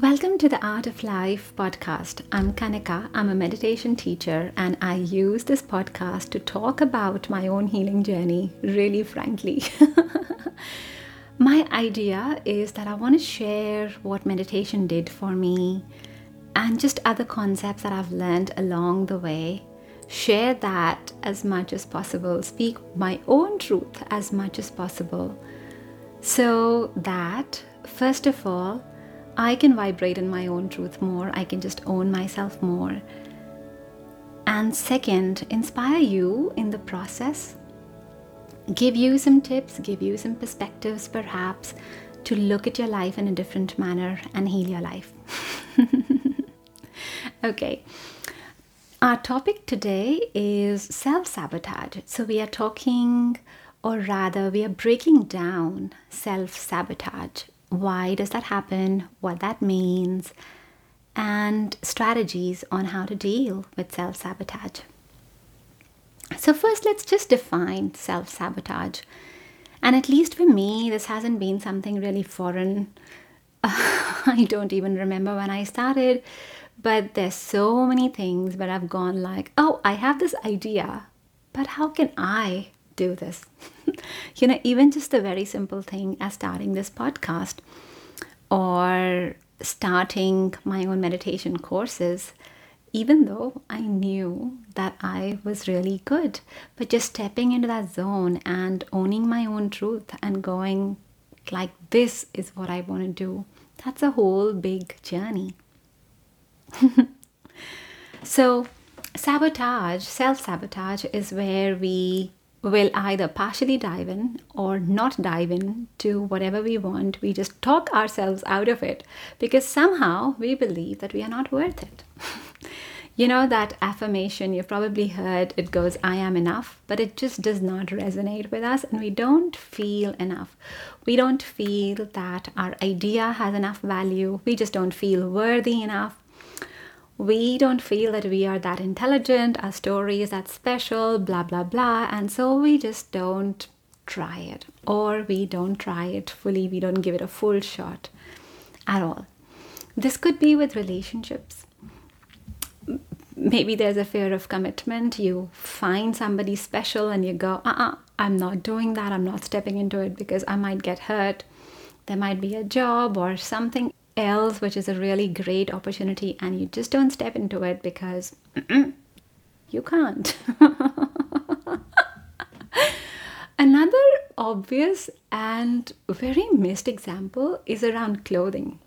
Welcome to the Art of Life podcast. I'm Kanika. I'm a meditation teacher, and I use this podcast to talk about my own healing journey, really frankly. my idea is that I want to share what meditation did for me and just other concepts that I've learned along the way. Share that as much as possible, speak my own truth as much as possible, so that, first of all, I can vibrate in my own truth more. I can just own myself more. And second, inspire you in the process. Give you some tips, give you some perspectives perhaps to look at your life in a different manner and heal your life. okay. Our topic today is self sabotage. So, we are talking, or rather, we are breaking down self sabotage why does that happen, what that means, and strategies on how to deal with self sabotage. So, first, let's just define self sabotage. And at least for me, this hasn't been something really foreign. I don't even remember when I started, but there's so many things where I've gone like, oh, I have this idea, but how can I do this? you know, even just a very simple thing as starting this podcast or starting my own meditation courses, even though I knew that I was really good, but just stepping into that zone and owning my own truth and going like, this is what I want to do, that's a whole big journey. so, sabotage, self sabotage, is where we will either partially dive in or not dive in to whatever we want. We just talk ourselves out of it because somehow we believe that we are not worth it. you know that affirmation you've probably heard it goes i am enough but it just does not resonate with us and we don't feel enough we don't feel that our idea has enough value we just don't feel worthy enough we don't feel that we are that intelligent, our story is that special, blah, blah, blah. And so we just don't try it, or we don't try it fully, we don't give it a full shot at all. This could be with relationships. Maybe there's a fear of commitment. You find somebody special and you go, uh uh-uh, uh, i am not doing that. I'm not stepping into it because I might get hurt. There might be a job or something else which is a really great opportunity and you just don't step into it because you can't. Another obvious and very missed example is around clothing.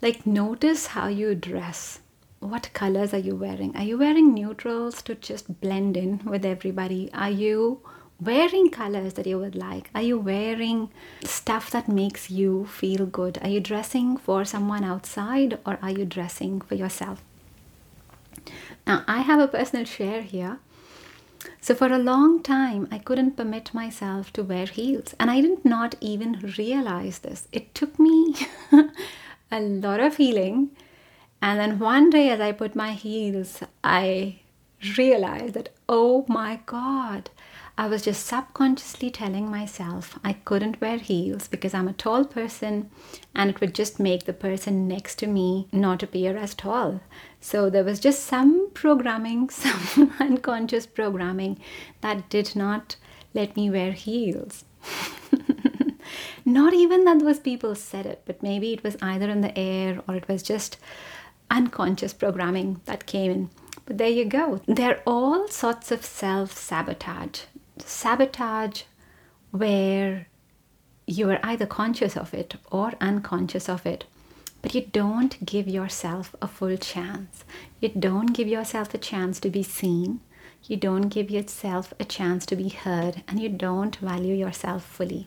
Like, notice how you dress. What colors are you wearing? Are you wearing neutrals to just blend in with everybody? Are you wearing colors that you would like? Are you wearing stuff that makes you feel good? Are you dressing for someone outside or are you dressing for yourself? Now, I have a personal share here. So, for a long time, I couldn't permit myself to wear heels, and I did not even realize this. It took me a lot of healing. And then one day, as I put my heels, I realized that, oh my God, I was just subconsciously telling myself I couldn't wear heels because I'm a tall person and it would just make the person next to me not appear as tall. So there was just some programming, some unconscious programming that did not let me wear heels. not even that those people said it, but maybe it was either in the air or it was just unconscious programming that came in. But there you go. There are all sorts of self sabotage sabotage where you are either conscious of it or unconscious of it, but you don't give yourself a full chance. You don't give yourself a chance to be seen. You don't give yourself a chance to be heard, and you don't value yourself fully.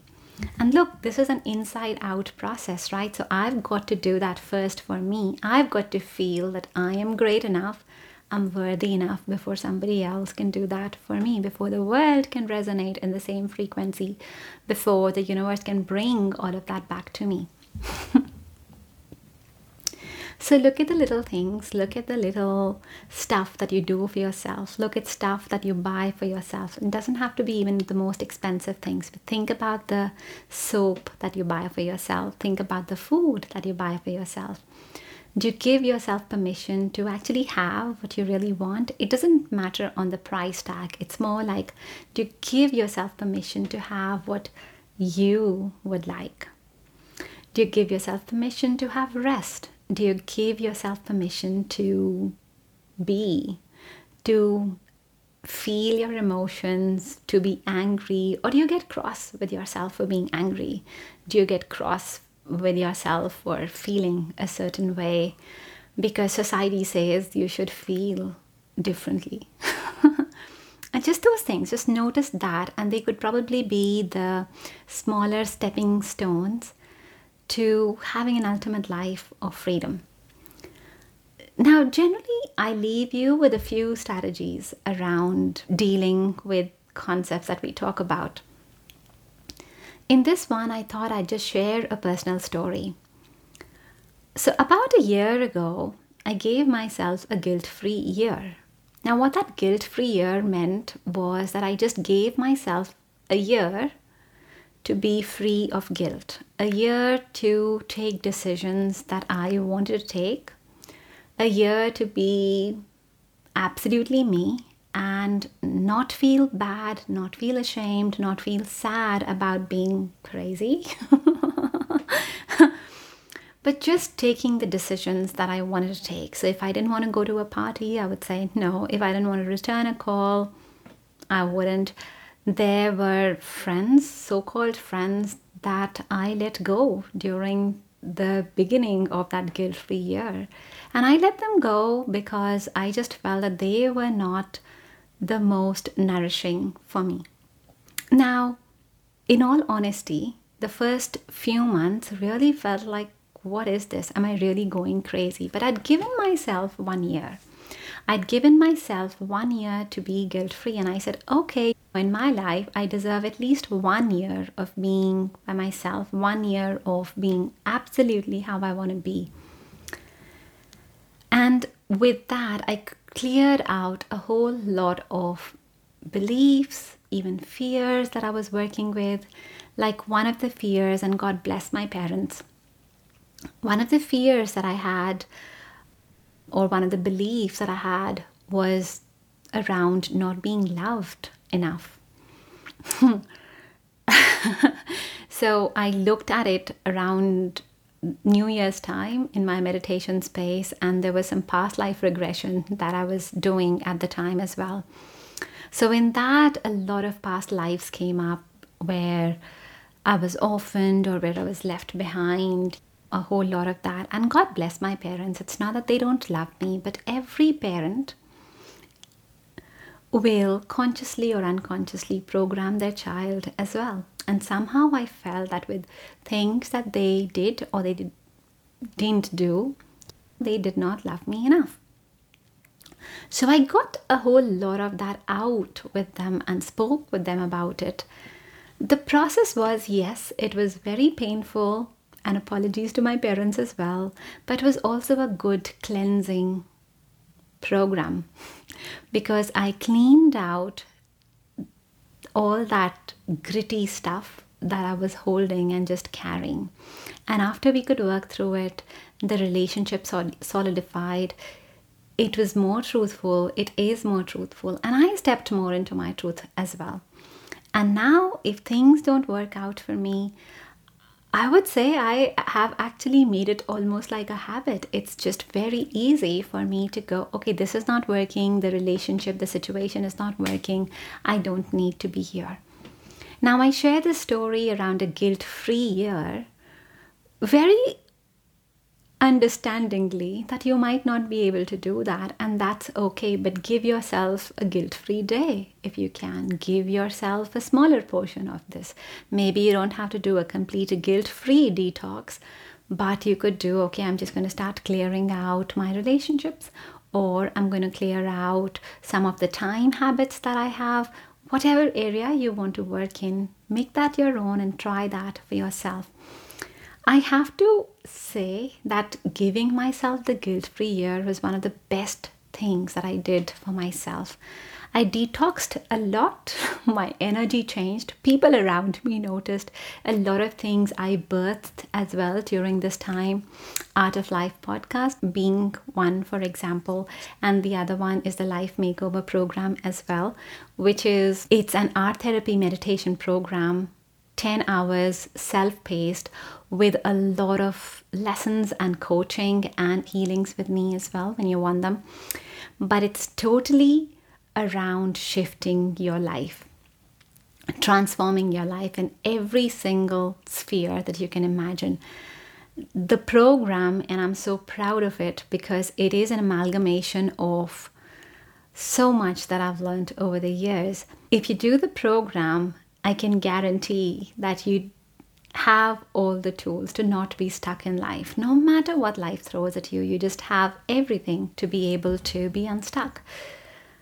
And look, this is an inside out process, right? So I've got to do that first for me. I've got to feel that I am great enough I'm worthy enough before somebody else can do that for me, before the world can resonate in the same frequency, before the universe can bring all of that back to me. So look at the little things, look at the little stuff that you do for yourself, look at stuff that you buy for yourself. It doesn't have to be even the most expensive things, but think about the soap that you buy for yourself, think about the food that you buy for yourself. Do you give yourself permission to actually have what you really want? It doesn't matter on the price tag. It's more like do you give yourself permission to have what you would like? Do you give yourself permission to have rest? Do you give yourself permission to be, to feel your emotions, to be angry? Or do you get cross with yourself for being angry? Do you get cross with yourself or feeling a certain way because society says you should feel differently? and just those things, just notice that, and they could probably be the smaller stepping stones to having an ultimate life of freedom. Now, generally, I leave you with a few strategies around dealing with concepts that we talk about. In this one, I thought I'd just share a personal story. So, about a year ago, I gave myself a guilt free year. Now, what that guilt free year meant was that I just gave myself a year to be free of guilt, a year to take decisions that I wanted to take, a year to be absolutely me and not feel bad, not feel ashamed, not feel sad about being crazy. but just taking the decisions that I wanted to take. So if I didn't want to go to a party, I would say no. If I didn't want to return a call, I wouldn't there were friends, so called friends, that I let go during the beginning of that guilt free year. And I let them go because I just felt that they were not the most nourishing for me. Now, in all honesty, the first few months really felt like, what is this? Am I really going crazy? But I'd given myself one year. I'd given myself one year to be guilt free, and I said, okay, in my life, I deserve at least one year of being by myself, one year of being absolutely how I want to be. And with that, I cleared out a whole lot of beliefs, even fears that I was working with. Like one of the fears, and God bless my parents, one of the fears that I had or one of the beliefs that I had was around not being loved enough. so I looked at it around New Year's time in my meditation space, and there was some past life regression that I was doing at the time as well. So, in that, a lot of past lives came up where I was orphaned or where I was left behind a whole lot of that. And God bless my parents. It's not that they don't love me, but every parent will consciously or unconsciously program their child as well. And somehow I felt that with things that they did or they did, didn't do, they did not love me enough. So I got a whole lot of that out with them and spoke with them about it. The process was yes, it was very painful and apologies to my parents as well, but was also a good cleansing program because I cleaned out all that gritty stuff that I was holding and just carrying. And after we could work through it, the relationship solidified. It was more truthful, it is more truthful, and I stepped more into my truth as well. And now, if things don't work out for me, I would say I have actually made it almost like a habit. It's just very easy for me to go, okay, this is not working, the relationship, the situation is not working, I don't need to be here. Now, I share this story around a guilt free year very understandingly that you might not be able to do that, and that's okay. But give yourself a guilt free day if you can. Give yourself a smaller portion of this. Maybe you don't have to do a complete guilt free detox, but you could do okay, I'm just going to start clearing out my relationships, or I'm going to clear out some of the time habits that I have. Whatever area you want to work in, make that your own and try that for yourself. I have to say that giving myself the guilt free year was one of the best things that I did for myself. I detoxed a lot. My energy changed. People around me noticed a lot of things I birthed as well during this time. Art of Life podcast being one, for example, and the other one is the Life Makeover program as well, which is it's an art therapy meditation program 10 hours self paced with a lot of lessons and coaching and healings with me as well when you want them. But it's totally around shifting your life, transforming your life in every single sphere that you can imagine. The program, and I'm so proud of it because it is an amalgamation of so much that I've learned over the years. If you do the program, I can guarantee that you have all the tools to not be stuck in life. No matter what life throws at you, you just have everything to be able to be unstuck.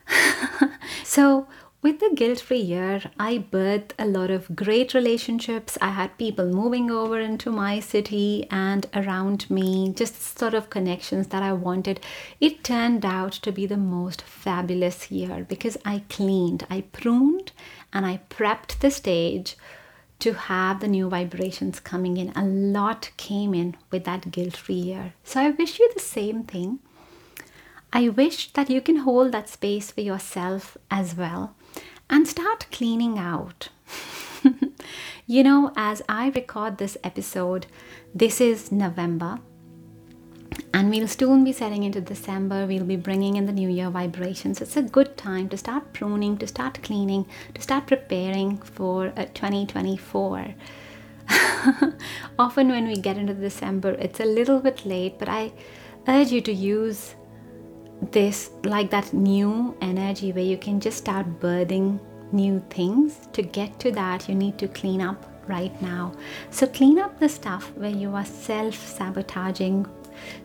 so, with the guilt free year, I birthed a lot of great relationships. I had people moving over into my city and around me, just sort of connections that I wanted. It turned out to be the most fabulous year because I cleaned, I pruned, and I prepped the stage to have the new vibrations coming in. A lot came in with that guilt free year. So I wish you the same thing. I wish that you can hold that space for yourself as well and start cleaning out. you know, as I record this episode, this is November and we'll soon be setting into December. We'll be bringing in the new year vibrations. It's a good time to start pruning, to start cleaning, to start preparing for uh, 2024. Often, when we get into December, it's a little bit late, but I urge you to use this like that new energy where you can just start birthing new things. To get to that, you need to clean up right now. So, clean up the stuff where you are self sabotaging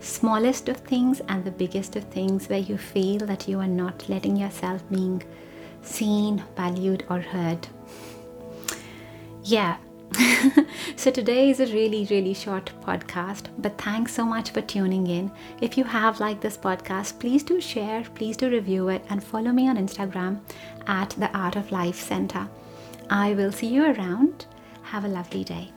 smallest of things and the biggest of things where you feel that you are not letting yourself being seen, valued, or heard. Yeah. so today is a really, really short podcast, but thanks so much for tuning in. If you have liked this podcast, please do share, please do review it, and follow me on Instagram at the Art of Life Center. I will see you around. Have a lovely day.